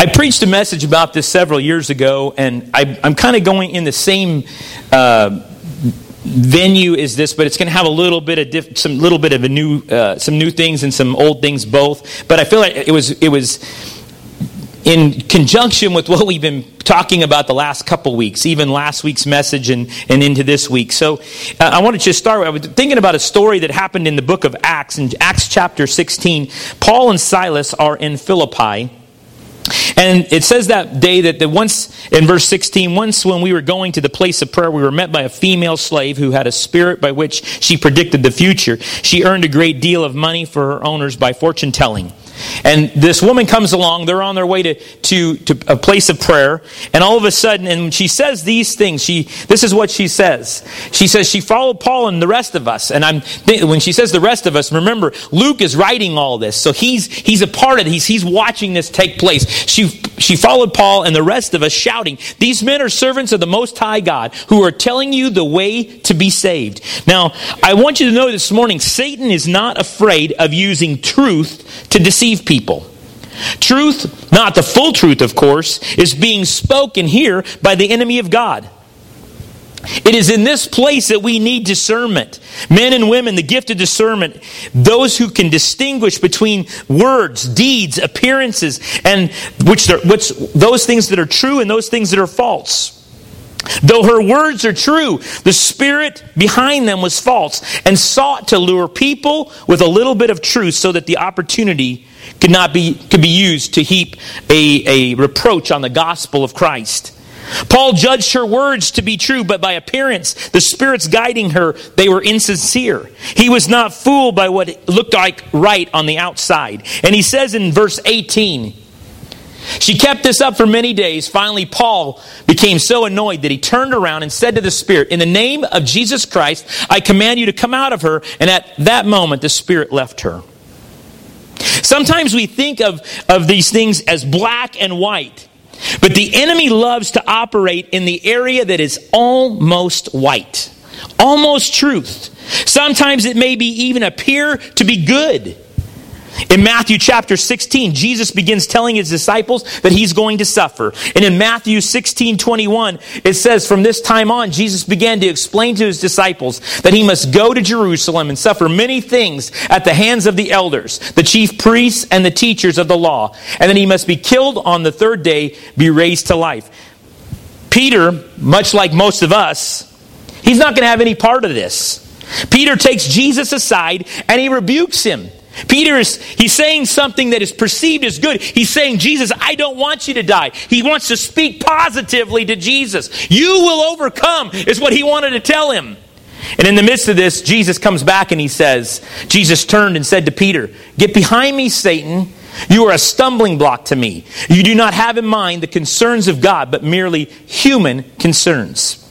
I preached a message about this several years ago, and I, am kind of going in the same uh, venue as this, but it's going to have a little bit of diff, some little bit of a new uh, some new things and some old things both. But I feel like it was it was in conjunction with what we've been talking about the last couple weeks, even last week's message and, and into this week. So uh, I want to just start. I was thinking about a story that happened in the book of Acts, in Acts chapter 16. Paul and Silas are in Philippi. And it says that day that the once, in verse 16, once when we were going to the place of prayer, we were met by a female slave who had a spirit by which she predicted the future. She earned a great deal of money for her owners by fortune telling. And this woman comes along, they're on their way to, to, to a place of prayer, and all of a sudden, and she says these things, she, this is what she says. She says, she followed Paul and the rest of us. And I'm, when she says the rest of us, remember, Luke is writing all this. So he's, he's a part of it. He's, he's watching this take place. She, she followed Paul and the rest of us shouting, these men are servants of the Most High God who are telling you the way to be saved. Now, I want you to know this morning, Satan is not afraid of using truth to deceive deceive people. Truth, not the full truth, of course, is being spoken here by the enemy of God. It is in this place that we need discernment. Men and women, the gift of discernment, those who can distinguish between words, deeds, appearances, and which, which those things that are true and those things that are false. Though her words are true, the spirit behind them was false and sought to lure people with a little bit of truth so that the opportunity could not be could be used to heap a, a reproach on the gospel of Christ. Paul judged her words to be true, but by appearance, the spirits guiding her, they were insincere. He was not fooled by what looked like right on the outside. And he says in verse 18, she kept this up for many days. Finally, Paul became so annoyed that he turned around and said to the Spirit, In the name of Jesus Christ, I command you to come out of her. And at that moment, the Spirit left her. Sometimes we think of, of these things as black and white, but the enemy loves to operate in the area that is almost white, almost truth. Sometimes it may be even appear to be good. In Matthew chapter 16, Jesus begins telling his disciples that he's going to suffer. And in Matthew 16, 21, it says, From this time on, Jesus began to explain to his disciples that he must go to Jerusalem and suffer many things at the hands of the elders, the chief priests, and the teachers of the law, and that he must be killed on the third day, be raised to life. Peter, much like most of us, he's not going to have any part of this. Peter takes Jesus aside and he rebukes him. Peter is he's saying something that is perceived as good. He's saying, Jesus, I don't want you to die. He wants to speak positively to Jesus. You will overcome, is what he wanted to tell him. And in the midst of this, Jesus comes back and he says, Jesus turned and said to Peter, Get behind me, Satan. You are a stumbling block to me. You do not have in mind the concerns of God, but merely human concerns.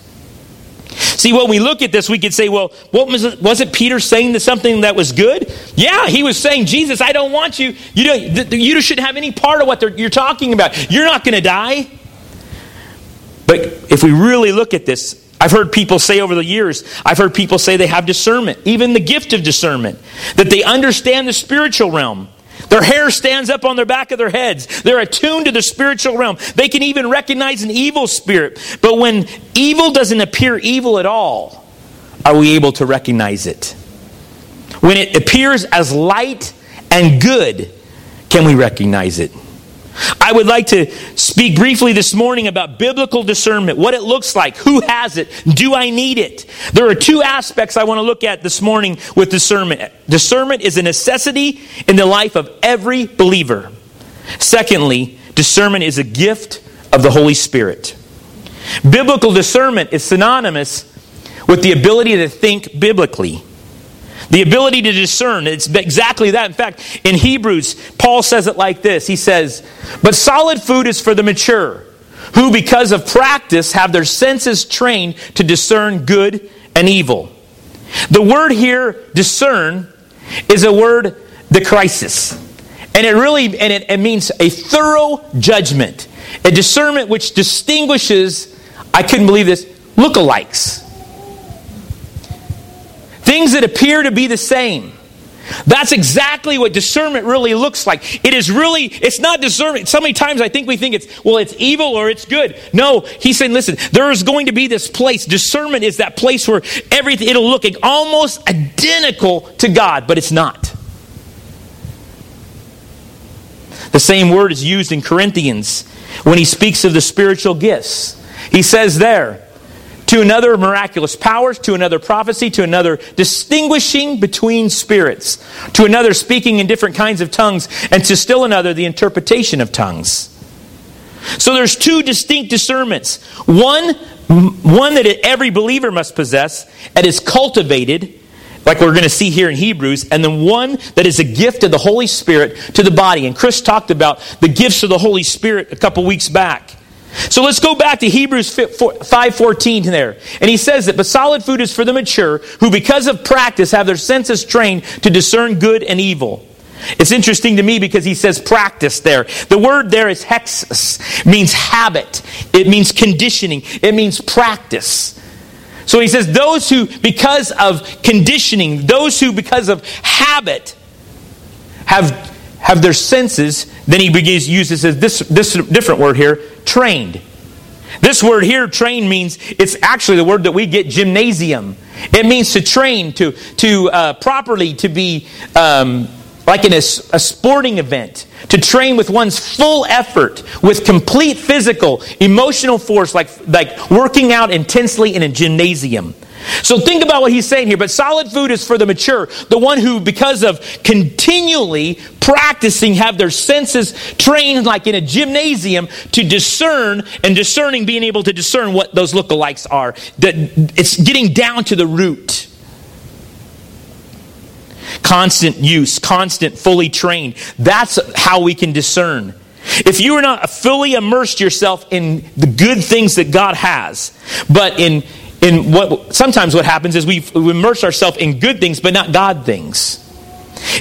See, when we look at this, we could say, well, what was it, wasn't Peter saying to something that was good? Yeah, he was saying, Jesus, I don't want you. You, don't, you shouldn't have any part of what you're talking about. You're not going to die. But if we really look at this, I've heard people say over the years, I've heard people say they have discernment, even the gift of discernment, that they understand the spiritual realm. Their hair stands up on their back of their heads. They're attuned to the spiritual realm. They can even recognize an evil spirit. But when evil doesn't appear evil at all, are we able to recognize it? When it appears as light and good, can we recognize it? I would like to speak briefly this morning about biblical discernment, what it looks like, who has it, do I need it? There are two aspects I want to look at this morning with discernment. Discernment is a necessity in the life of every believer. Secondly, discernment is a gift of the Holy Spirit. Biblical discernment is synonymous with the ability to think biblically. The ability to discern, it's exactly that. In fact, in Hebrews, Paul says it like this He says, But solid food is for the mature, who because of practice have their senses trained to discern good and evil. The word here, discern, is a word, diakrisis. And it really and it, it means a thorough judgment, a discernment which distinguishes, I couldn't believe this, lookalikes. Things that appear to be the same. That's exactly what discernment really looks like. It is really, it's not discernment. So many times I think we think it's, well, it's evil or it's good. No, he's saying, listen, there is going to be this place. Discernment is that place where everything, it'll look almost identical to God, but it's not. The same word is used in Corinthians when he speaks of the spiritual gifts. He says there, to another miraculous powers, to another prophecy, to another distinguishing between spirits, to another speaking in different kinds of tongues, and to still another the interpretation of tongues. So there's two distinct discernments. One, one that every believer must possess and is cultivated, like we're going to see here in Hebrews, and then one that is a gift of the Holy Spirit to the body. And Chris talked about the gifts of the Holy Spirit a couple weeks back. So let's go back to Hebrews 5:14 there. And he says that but solid food is for the mature who because of practice have their senses trained to discern good and evil. It's interesting to me because he says practice there. The word there is hexis, means habit. It means conditioning. It means practice. So he says those who because of conditioning, those who because of habit have have their senses, then he begins uses this, this different word here, trained. This word here, trained, means it's actually the word that we get gymnasium. It means to train, to, to uh, properly, to be um, like in a, a sporting event, to train with one's full effort, with complete physical, emotional force, like, like working out intensely in a gymnasium. So think about what he's saying here. But solid food is for the mature, the one who, because of continually practicing, have their senses trained like in a gymnasium to discern, and discerning, being able to discern what those lookalikes are. That it's getting down to the root. Constant use, constant, fully trained. That's how we can discern. If you are not fully immersed yourself in the good things that God has, but in in what sometimes what happens is we immerse ourselves in good things but not God things.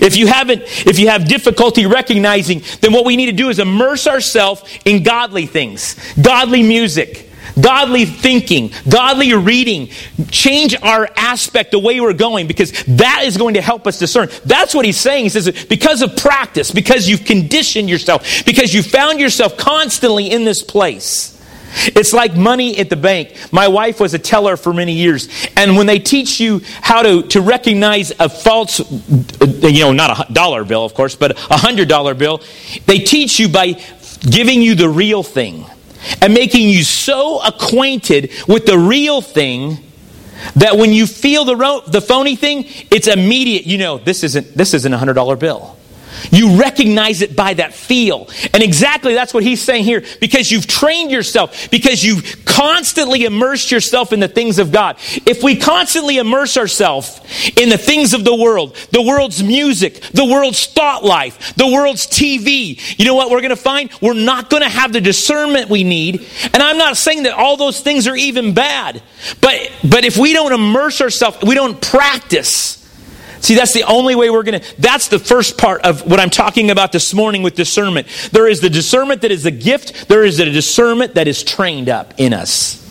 If you haven't if you have difficulty recognizing, then what we need to do is immerse ourselves in godly things. Godly music, godly thinking, godly reading. Change our aspect the way we're going because that is going to help us discern. That's what he's saying. He says because of practice, because you've conditioned yourself, because you found yourself constantly in this place. It's like money at the bank. My wife was a teller for many years. And when they teach you how to, to recognize a false, uh, you know, not a dollar bill, of course, but a hundred dollar bill, they teach you by giving you the real thing and making you so acquainted with the real thing that when you feel the, ro- the phony thing, it's immediate. You know, this isn't, this isn't a hundred dollar bill. You recognize it by that feel. And exactly that's what he's saying here. Because you've trained yourself, because you've constantly immersed yourself in the things of God. If we constantly immerse ourselves in the things of the world, the world's music, the world's thought life, the world's TV, you know what we're going to find? We're not going to have the discernment we need. And I'm not saying that all those things are even bad. But, but if we don't immerse ourselves, we don't practice, See, that's the only way we're going to. That's the first part of what I'm talking about this morning with discernment. There is the discernment that is a gift, there is a discernment that is trained up in us.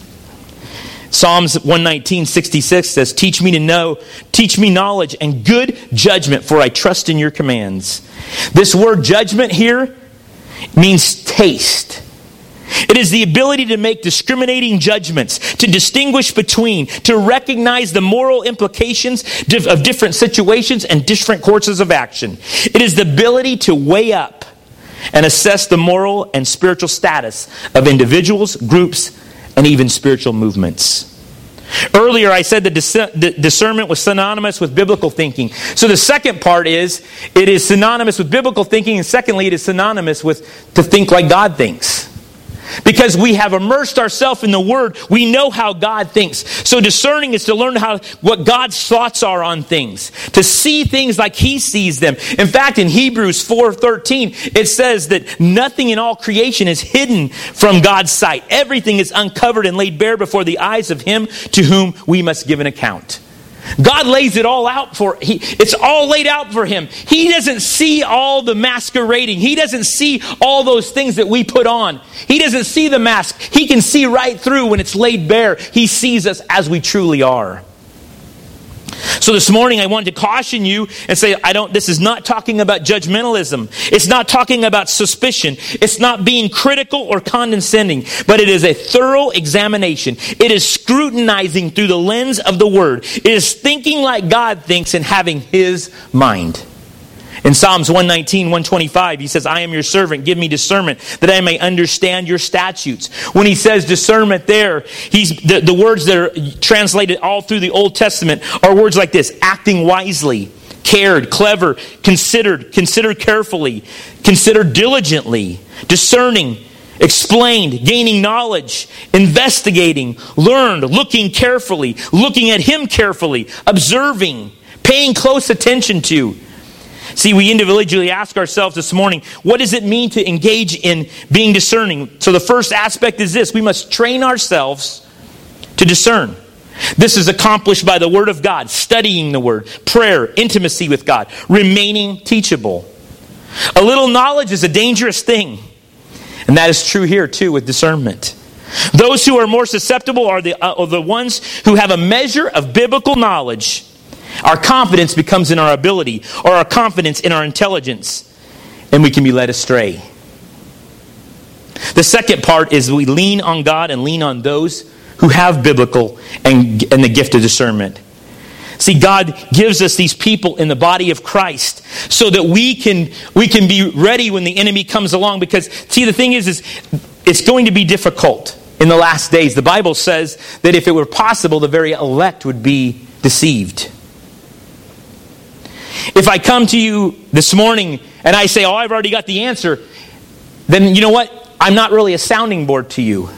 Psalms 119, 66 says, Teach me to know, teach me knowledge and good judgment, for I trust in your commands. This word judgment here means taste. It is the ability to make discriminating judgments, to distinguish between, to recognize the moral implications of different situations and different courses of action. It is the ability to weigh up and assess the moral and spiritual status of individuals, groups, and even spiritual movements. Earlier, I said that discernment was synonymous with biblical thinking. So the second part is it is synonymous with biblical thinking, and secondly, it is synonymous with to think like God thinks. Because we have immersed ourselves in the Word, we know how God thinks. So discerning is to learn how what God's thoughts are on things, to see things like He sees them. In fact, in Hebrews 4:13, it says that nothing in all creation is hidden from God's sight. Everything is uncovered and laid bare before the eyes of Him to whom we must give an account. God lays it all out for he, it's all laid out for him. He doesn't see all the masquerading. He doesn't see all those things that we put on. He doesn't see the mask. He can see right through when it's laid bare. He sees us as we truly are. So this morning I wanted to caution you and say I don't this is not talking about judgmentalism. It's not talking about suspicion. It's not being critical or condescending, but it is a thorough examination. It is scrutinizing through the lens of the word. It is thinking like God thinks and having his mind. In Psalms 119, 125, he says, I am your servant. Give me discernment that I may understand your statutes. When he says discernment there, he's, the, the words that are translated all through the Old Testament are words like this acting wisely, cared, clever, considered, considered carefully, considered diligently, discerning, explained, gaining knowledge, investigating, learned, looking carefully, looking at him carefully, observing, paying close attention to See, we individually ask ourselves this morning, what does it mean to engage in being discerning? So the first aspect is this we must train ourselves to discern. This is accomplished by the Word of God, studying the Word, prayer, intimacy with God, remaining teachable. A little knowledge is a dangerous thing. And that is true here, too, with discernment. Those who are more susceptible are the, uh, are the ones who have a measure of biblical knowledge our confidence becomes in our ability or our confidence in our intelligence, and we can be led astray. The second part is we lean on God and lean on those who have biblical and, and the gift of discernment. See, God gives us these people in the body of Christ so that we can, we can be ready when the enemy comes along. Because, see, the thing is, is it's going to be difficult in the last days. The Bible says that if it were possible, the very elect would be deceived. If I come to you this morning and I say, Oh, I've already got the answer, then you know what? I'm not really a sounding board to you.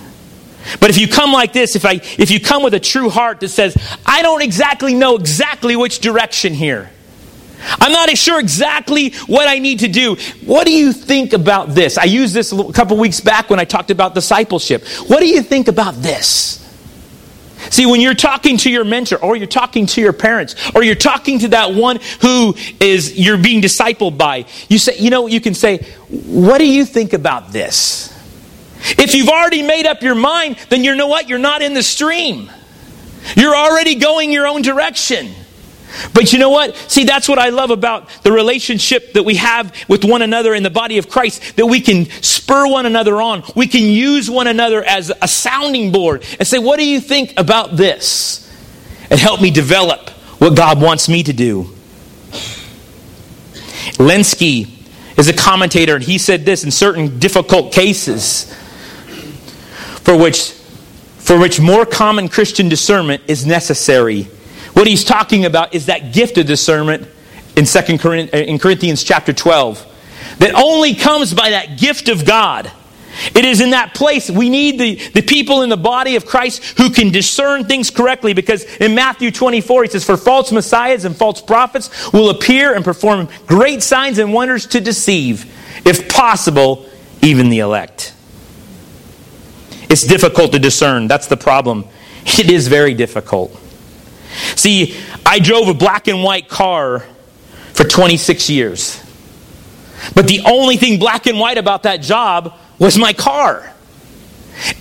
But if you come like this, if, I, if you come with a true heart that says, I don't exactly know exactly which direction here, I'm not sure exactly what I need to do. What do you think about this? I used this a couple weeks back when I talked about discipleship. What do you think about this? See, when you're talking to your mentor or you're talking to your parents or you're talking to that one who is you're being discipled by, you say, you know, you can say, "What do you think about this?" If you've already made up your mind, then you know what? You're not in the stream. You're already going your own direction. But you know what? See, that's what I love about the relationship that we have with one another in the body of Christ, that we can spur one another on. We can use one another as a sounding board and say, What do you think about this? And help me develop what God wants me to do. Lenski is a commentator, and he said this in certain difficult cases for which, for which more common Christian discernment is necessary what he's talking about is that gift of discernment in, Second in Corinthians chapter 12 that only comes by that gift of God. It is in that place we need the, the people in the body of Christ who can discern things correctly because in Matthew 24 he says, For false messiahs and false prophets will appear and perform great signs and wonders to deceive, if possible, even the elect. It's difficult to discern. That's the problem. It is very difficult. See, I drove a black and white car for 26 years. But the only thing black and white about that job was my car.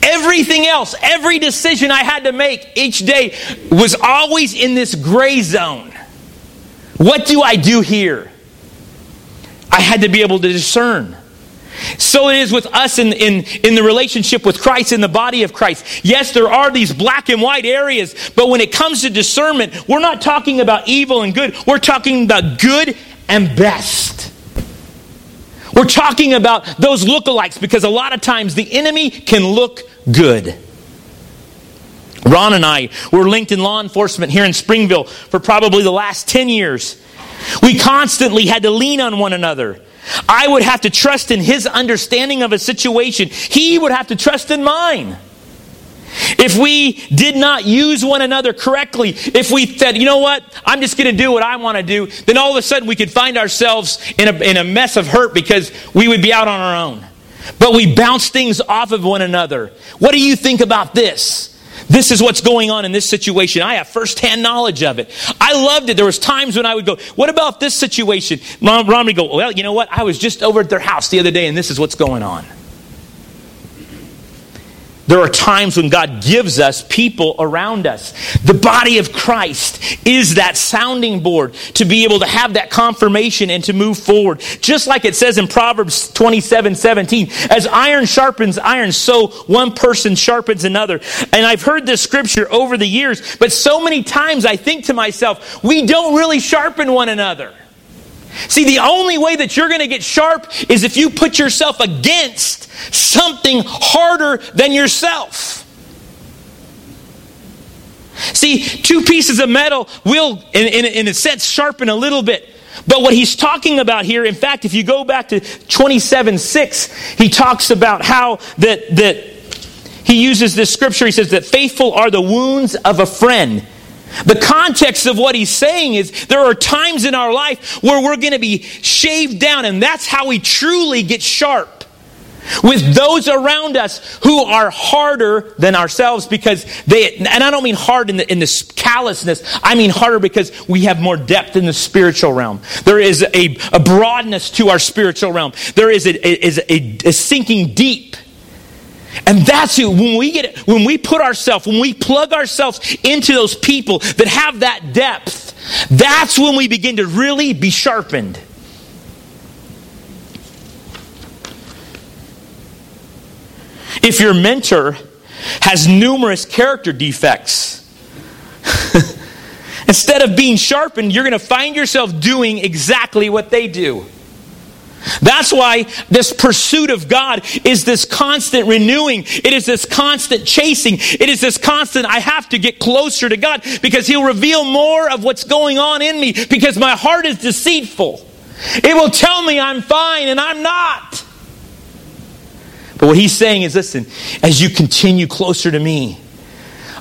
Everything else, every decision I had to make each day was always in this gray zone. What do I do here? I had to be able to discern. So it is with us in, in, in the relationship with Christ, in the body of Christ. Yes, there are these black and white areas, but when it comes to discernment, we're not talking about evil and good. We're talking about good and best. We're talking about those lookalikes because a lot of times the enemy can look good. Ron and I were linked in law enforcement here in Springville for probably the last 10 years. We constantly had to lean on one another. I would have to trust in his understanding of a situation. He would have to trust in mine. If we did not use one another correctly, if we said, you know what, I'm just going to do what I want to do, then all of a sudden we could find ourselves in a, in a mess of hurt because we would be out on our own. But we bounce things off of one another. What do you think about this? This is what's going on in this situation. I have firsthand knowledge of it. I loved it. There was times when I would go, "What about this situation?" Ron would go, "Well, you know what? I was just over at their house the other day, and this is what's going on." There are times when God gives us people around us. The body of Christ is that sounding board to be able to have that confirmation and to move forward. Just like it says in Proverbs 27 17, as iron sharpens iron, so one person sharpens another. And I've heard this scripture over the years, but so many times I think to myself, we don't really sharpen one another. See, the only way that you're going to get sharp is if you put yourself against something harder than yourself. See, two pieces of metal will, in, in, in, a sense, sharpen a little bit. But what he's talking about here, in fact, if you go back to 27 6, he talks about how that, that he uses this scripture. He says that faithful are the wounds of a friend the context of what he's saying is there are times in our life where we're going to be shaved down, and that's how we truly get sharp with those around us who are harder than ourselves because they, and I don't mean hard in the, in this callousness, I mean harder because we have more depth in the spiritual realm. There is a, a broadness to our spiritual realm. There is a, a, a sinking deep and that's who, when we get, when we put ourselves, when we plug ourselves into those people that have that depth, that's when we begin to really be sharpened. If your mentor has numerous character defects, instead of being sharpened, you're going to find yourself doing exactly what they do. That's why this pursuit of God is this constant renewing. It is this constant chasing. It is this constant, I have to get closer to God because He'll reveal more of what's going on in me because my heart is deceitful. It will tell me I'm fine and I'm not. But what He's saying is listen, as you continue closer to me,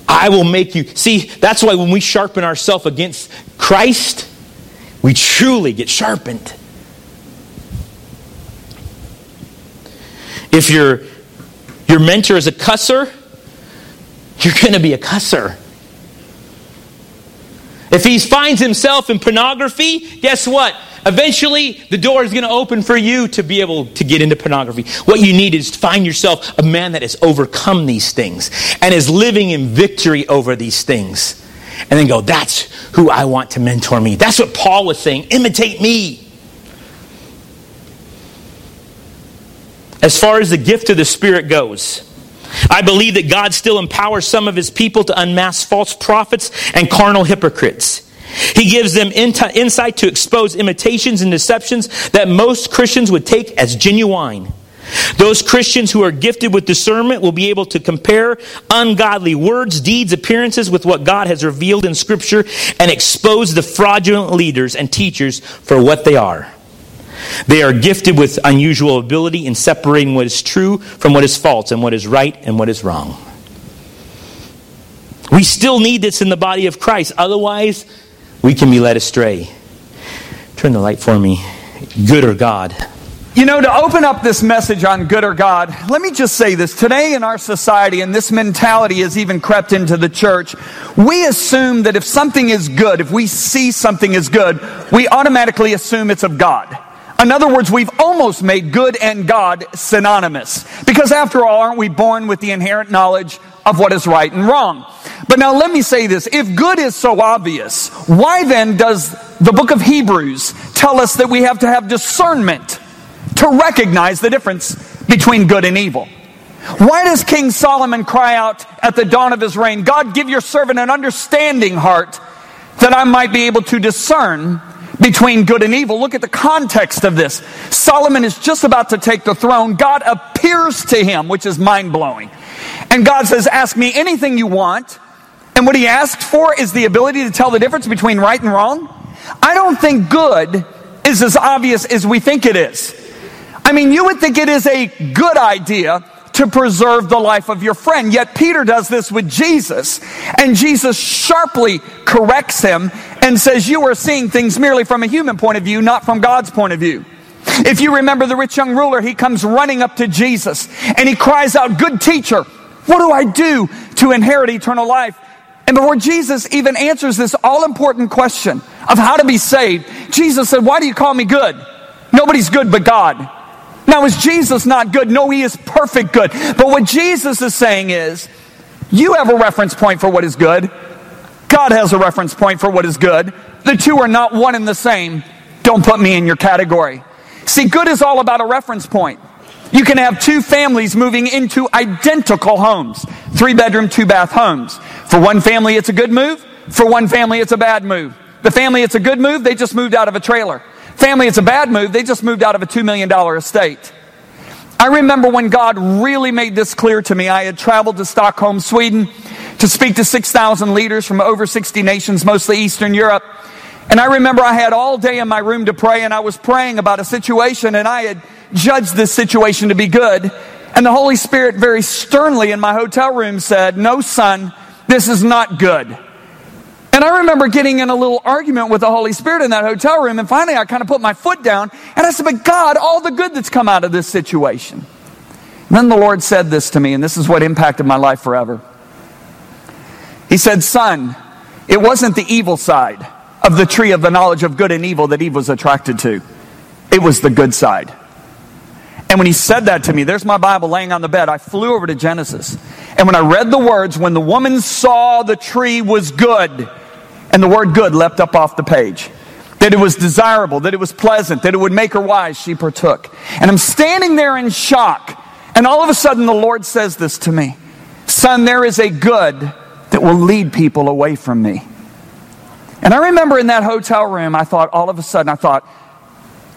I will make you. See, that's why when we sharpen ourselves against Christ, we truly get sharpened. If your, your mentor is a cusser, you're going to be a cusser. If he finds himself in pornography, guess what? Eventually, the door is going to open for you to be able to get into pornography. What you need is to find yourself a man that has overcome these things and is living in victory over these things. And then go, that's who I want to mentor me. That's what Paul was saying. Imitate me. As far as the gift of the Spirit goes. I believe that God still empowers some of his people to unmask false prophets and carnal hypocrites. He gives them insight to expose imitations and deceptions that most Christians would take as genuine. Those Christians who are gifted with discernment will be able to compare ungodly words, deeds, appearances with what God has revealed in Scripture and expose the fraudulent leaders and teachers for what they are. They are gifted with unusual ability in separating what is true from what is false and what is right and what is wrong. We still need this in the body of Christ. Otherwise, we can be led astray. Turn the light for me. Good or God? You know, to open up this message on good or God, let me just say this. Today in our society, and this mentality has even crept into the church, we assume that if something is good, if we see something is good, we automatically assume it's of God. In other words, we've almost made good and God synonymous. Because after all, aren't we born with the inherent knowledge of what is right and wrong? But now let me say this. If good is so obvious, why then does the book of Hebrews tell us that we have to have discernment to recognize the difference between good and evil? Why does King Solomon cry out at the dawn of his reign, God, give your servant an understanding heart that I might be able to discern between good and evil. Look at the context of this. Solomon is just about to take the throne. God appears to him, which is mind blowing. And God says, Ask me anything you want. And what he asked for is the ability to tell the difference between right and wrong. I don't think good is as obvious as we think it is. I mean, you would think it is a good idea to preserve the life of your friend. Yet Peter does this with Jesus, and Jesus sharply corrects him and says, You are seeing things merely from a human point of view, not from God's point of view. If you remember the rich young ruler, he comes running up to Jesus and he cries out, Good teacher, what do I do to inherit eternal life? And before Jesus even answers this all important question of how to be saved, Jesus said, Why do you call me good? Nobody's good but God. Now, is Jesus not good? No, he is perfect good. But what Jesus is saying is, you have a reference point for what is good. God has a reference point for what is good. The two are not one and the same. Don't put me in your category. See, good is all about a reference point. You can have two families moving into identical homes, three bedroom, two bath homes. For one family, it's a good move. For one family, it's a bad move. The family, it's a good move. They just moved out of a trailer. Family, it's a bad move. They just moved out of a $2 million estate. I remember when God really made this clear to me. I had traveled to Stockholm, Sweden to speak to 6,000 leaders from over 60 nations, mostly Eastern Europe. And I remember I had all day in my room to pray, and I was praying about a situation, and I had judged this situation to be good. And the Holy Spirit very sternly in my hotel room said, No, son, this is not good. And I remember getting in a little argument with the Holy Spirit in that hotel room, and finally I kind of put my foot down, and I said, But God, all the good that's come out of this situation. And then the Lord said this to me, and this is what impacted my life forever. He said, Son, it wasn't the evil side of the tree of the knowledge of good and evil that Eve was attracted to, it was the good side. And when he said that to me, there's my Bible laying on the bed. I flew over to Genesis. And when I read the words, when the woman saw the tree was good, and the word good leapt up off the page. That it was desirable, that it was pleasant, that it would make her wise, she partook. And I'm standing there in shock. And all of a sudden, the Lord says this to me Son, there is a good that will lead people away from me. And I remember in that hotel room, I thought, all of a sudden, I thought,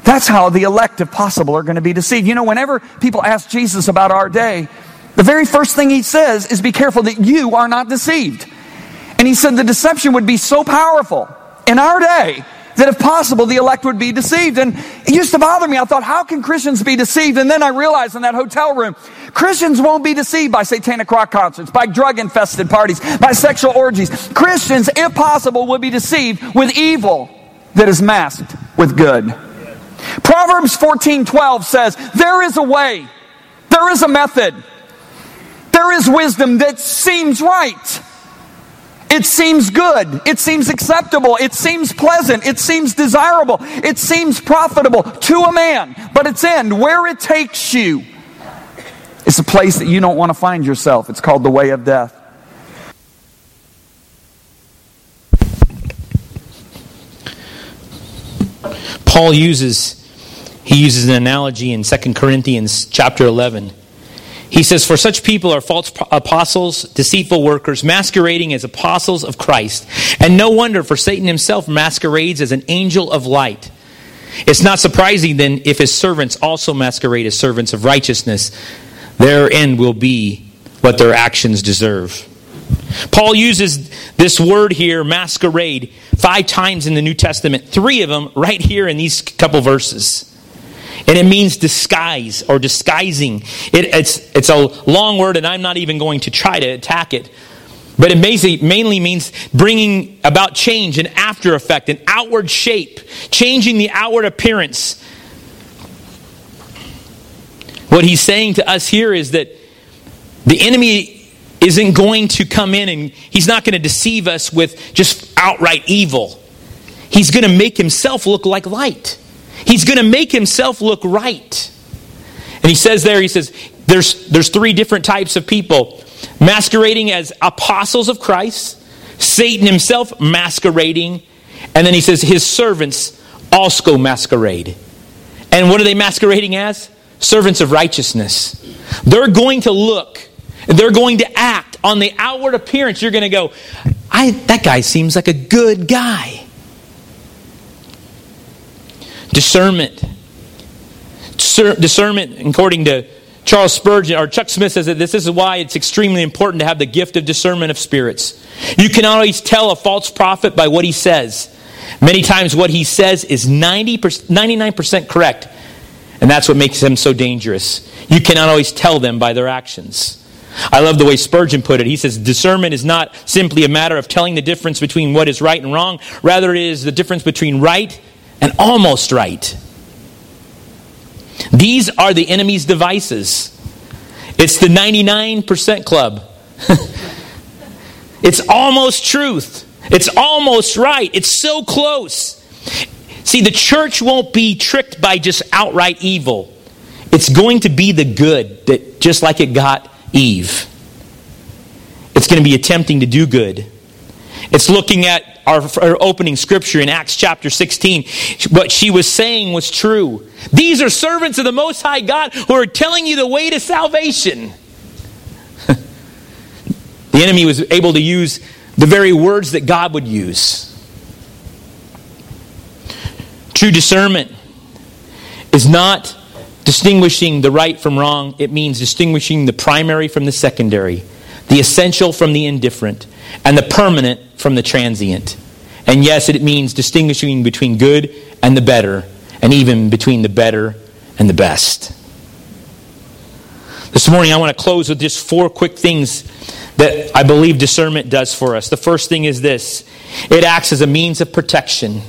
that's how the elect, if possible, are going to be deceived. You know, whenever people ask Jesus about our day, the very first thing he says is, Be careful that you are not deceived. And he said the deception would be so powerful in our day that if possible, the elect would be deceived. And it used to bother me. I thought, how can Christians be deceived? And then I realized in that hotel room, Christians won't be deceived by satanic rock concerts, by drug infested parties, by sexual orgies. Christians, if possible, will be deceived with evil that is masked with good. Proverbs 14 12 says, There is a way, there is a method, there is wisdom that seems right it seems good. It seems acceptable. It seems pleasant. It seems desirable. It seems profitable to a man. But its end, where it takes you, it's a place that you don't want to find yourself. It's called the way of death. Paul uses he uses an analogy in 2 Corinthians chapter 11 he says, For such people are false apostles, deceitful workers, masquerading as apostles of Christ. And no wonder, for Satan himself masquerades as an angel of light. It's not surprising then if his servants also masquerade as servants of righteousness. Their end will be what their actions deserve. Paul uses this word here, masquerade, five times in the New Testament, three of them right here in these couple verses. And it means disguise or disguising. It, it's, it's a long word, and I'm not even going to try to attack it. But it mainly means bringing about change, an after effect, an outward shape, changing the outward appearance. What he's saying to us here is that the enemy isn't going to come in and he's not going to deceive us with just outright evil. He's going to make himself look like light. He's going to make himself look right. And he says there, he says, there's, there's three different types of people masquerading as apostles of Christ, Satan himself masquerading, and then he says his servants also masquerade. And what are they masquerading as? Servants of righteousness. They're going to look, they're going to act on the outward appearance. You're going to go, I, that guy seems like a good guy. Discernment. Discernment, according to Charles Spurgeon, or Chuck Smith says that this is why it's extremely important to have the gift of discernment of spirits. You can always tell a false prophet by what he says. Many times, what he says is 90 99% correct, and that's what makes them so dangerous. You cannot always tell them by their actions. I love the way Spurgeon put it. He says, Discernment is not simply a matter of telling the difference between what is right and wrong, rather, it is the difference between right and almost right. These are the enemy's devices. It's the 99% club. it's almost truth. It's almost right. It's so close. See, the church won't be tricked by just outright evil. it's going to be the good that just like it got Eve. It's going to be attempting to do good. It's looking at our, our, opening scripture in Acts chapter 16. What she was saying was true. These are servants of the Most High God who are telling you the way to salvation. the enemy was able to use the very words that God would use. True discernment is not distinguishing the right from wrong, it means distinguishing the primary from the secondary, the essential from the indifferent, and the permanent from the transient. And yes, it means distinguishing between good and the better, and even between the better and the best. This morning, I want to close with just four quick things that I believe discernment does for us. The first thing is this it acts as a means of protection.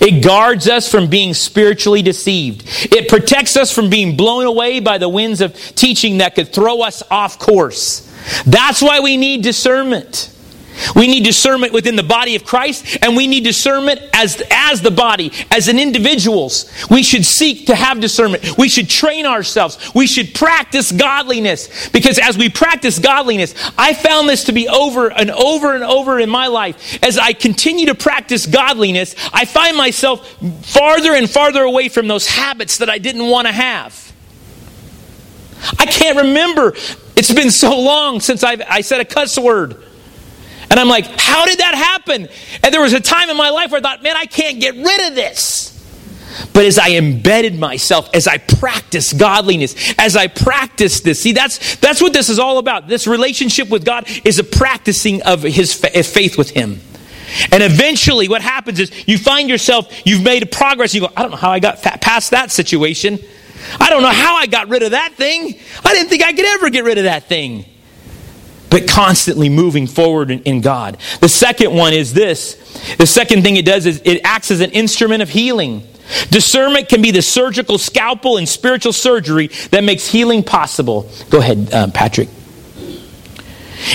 It guards us from being spiritually deceived. It protects us from being blown away by the winds of teaching that could throw us off course. That's why we need discernment. We need discernment within the body of Christ, and we need discernment as, as the body, as an individuals. We should seek to have discernment. We should train ourselves. We should practice godliness. Because as we practice godliness, I found this to be over and over and over in my life. As I continue to practice godliness, I find myself farther and farther away from those habits that I didn't want to have. I can't remember. It's been so long since I've, I said a cuss word. And I'm like, how did that happen? And there was a time in my life where I thought, man, I can't get rid of this. But as I embedded myself, as I practiced godliness, as I practiced this, see, that's, that's what this is all about. This relationship with God is a practicing of his faith with Him. And eventually, what happens is you find yourself, you've made a progress. You go, I don't know how I got past that situation. I don't know how I got rid of that thing. I didn't think I could ever get rid of that thing but constantly moving forward in, in, God. The second one is this the second thing it does is it acts as an instrument of healing. Discernment can be the surgical scalpel and spiritual surgery that makes healing possible. Go ahead, uh, Patrick.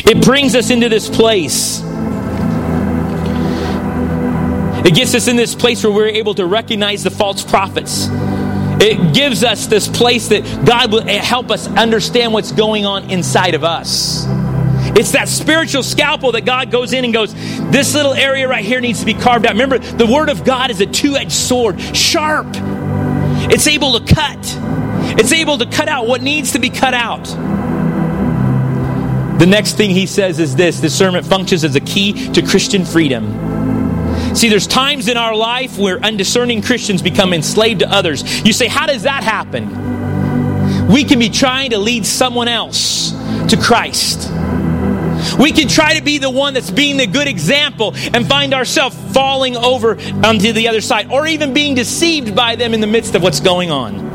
It brings us into this place. It gets us in this place where we're able to recognize the false prophets. It gives us this place that God will help us understand what's going on inside of us. It's that spiritual scalpel that God goes in and goes, This little area right here needs to be carved out. Remember, the Word of God is a two edged sword, sharp. It's able to cut, it's able to cut out what needs to be cut out. The next thing he says is this discernment functions as a key to Christian freedom. See, there's times in our life where undiscerning Christians become enslaved to others. You say, How does that happen? We can be trying to lead someone else to Christ. We can try to be the one that's being the good example and find ourselves falling over onto the other side or even being deceived by them in the midst of what's going on.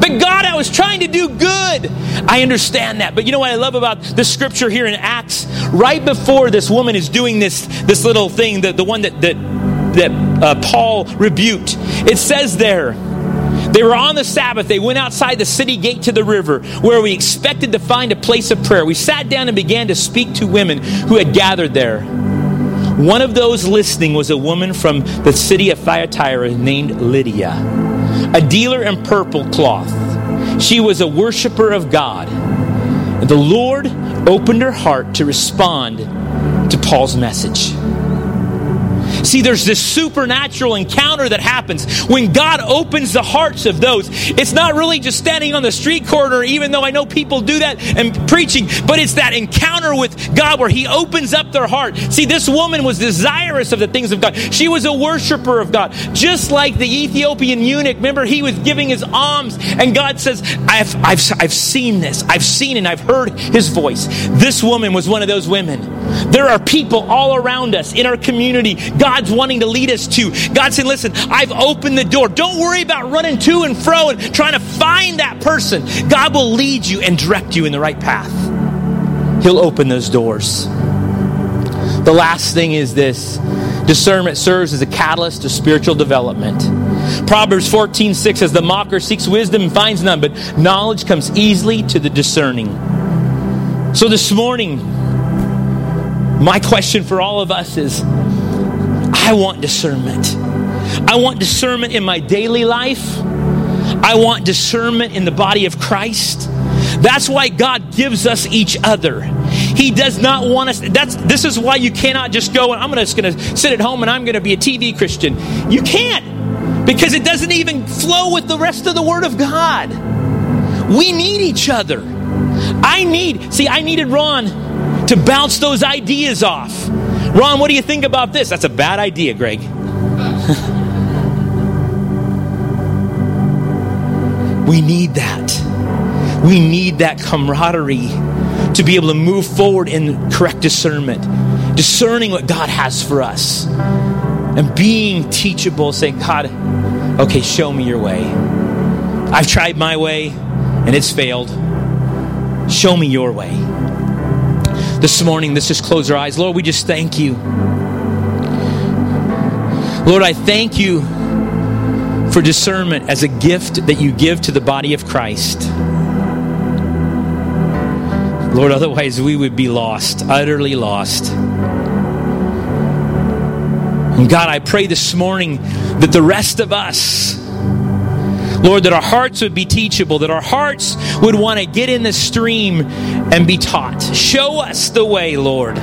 But God, I was trying to do good. I understand that. But you know what I love about the scripture here in Acts? Right before this woman is doing this, this little thing, the, the one that, that, that uh, Paul rebuked, it says there, they were on the Sabbath. They went outside the city gate to the river where we expected to find a place of prayer. We sat down and began to speak to women who had gathered there. One of those listening was a woman from the city of Thyatira named Lydia, a dealer in purple cloth. She was a worshiper of God. The Lord opened her heart to respond to Paul's message. See, there's this supernatural encounter that happens when God opens the hearts of those. It's not really just standing on the street corner, even though I know people do that and preaching, but it's that encounter with God where He opens up their heart. See, this woman was desirous of the things of God. She was a worshiper of God, just like the Ethiopian eunuch. Remember, he was giving his alms, and God says, I've, I've, I've seen this. I've seen and I've heard His voice. This woman was one of those women. There are people all around us in our community. God God's wanting to lead us to. God said, listen, I've opened the door. Don't worry about running to and fro and trying to find that person. God will lead you and direct you in the right path. He'll open those doors. The last thing is this discernment serves as a catalyst to spiritual development. Proverbs 14 6 says, The mocker seeks wisdom and finds none, but knowledge comes easily to the discerning. So this morning, my question for all of us is I want discernment. I want discernment in my daily life. I want discernment in the body of Christ. That's why God gives us each other. He does not want us. That's this is why you cannot just go and I'm just going to sit at home and I'm going to be a TV Christian. You can't because it doesn't even flow with the rest of the Word of God. We need each other. I need. See, I needed Ron to bounce those ideas off. Ron, what do you think about this? That's a bad idea, Greg. we need that. We need that camaraderie to be able to move forward in correct discernment, discerning what God has for us, and being teachable, saying, God, okay, show me your way. I've tried my way and it's failed. Show me your way. This morning, let's just close our eyes. Lord, we just thank you. Lord, I thank you for discernment as a gift that you give to the body of Christ. Lord, otherwise we would be lost, utterly lost. And God, I pray this morning that the rest of us, Lord, that our hearts would be teachable, that our hearts would want to get in the stream and be taught. Show us the way, Lord.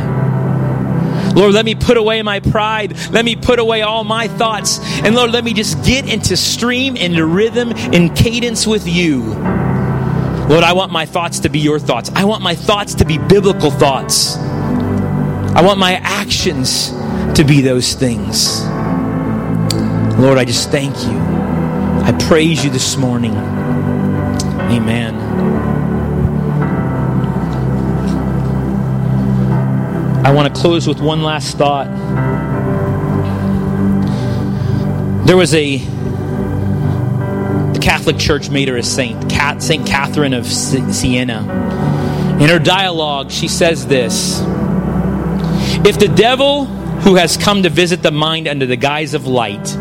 Lord, let me put away my pride. Let me put away all my thoughts. And Lord, let me just get into stream, into rhythm, in cadence with you. Lord, I want my thoughts to be your thoughts. I want my thoughts to be biblical thoughts. I want my actions to be those things. Lord, I just thank you. I praise you this morning. Amen. I want to close with one last thought. There was a the Catholic Church made her a saint, Saint Catherine of Siena. In her dialogue, she says this If the devil who has come to visit the mind under the guise of light,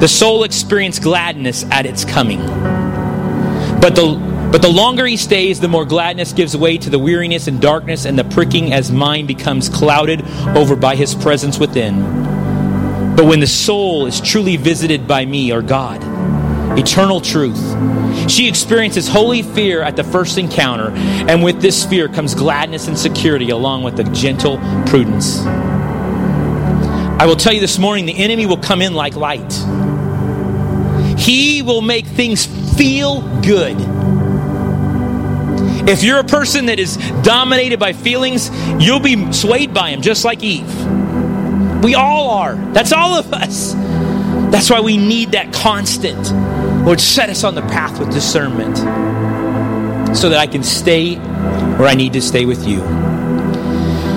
the soul experiences gladness at its coming. But the but the longer he stays, the more gladness gives way to the weariness and darkness and the pricking as mind becomes clouded over by his presence within. But when the soul is truly visited by me or God, eternal truth. She experiences holy fear at the first encounter, and with this fear comes gladness and security along with a gentle prudence. I will tell you this morning the enemy will come in like light. He will make things feel good. If you're a person that is dominated by feelings, you'll be swayed by him, just like Eve. We all are. That's all of us. That's why we need that constant. Lord, set us on the path with discernment so that I can stay where I need to stay with you.